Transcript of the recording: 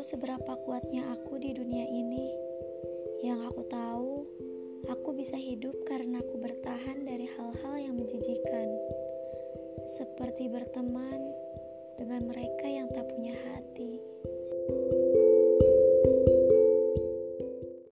seberapa kuatnya aku di dunia ini. Yang aku tahu, aku bisa hidup karena aku bertahan dari hal-hal yang menjijikan. Seperti berteman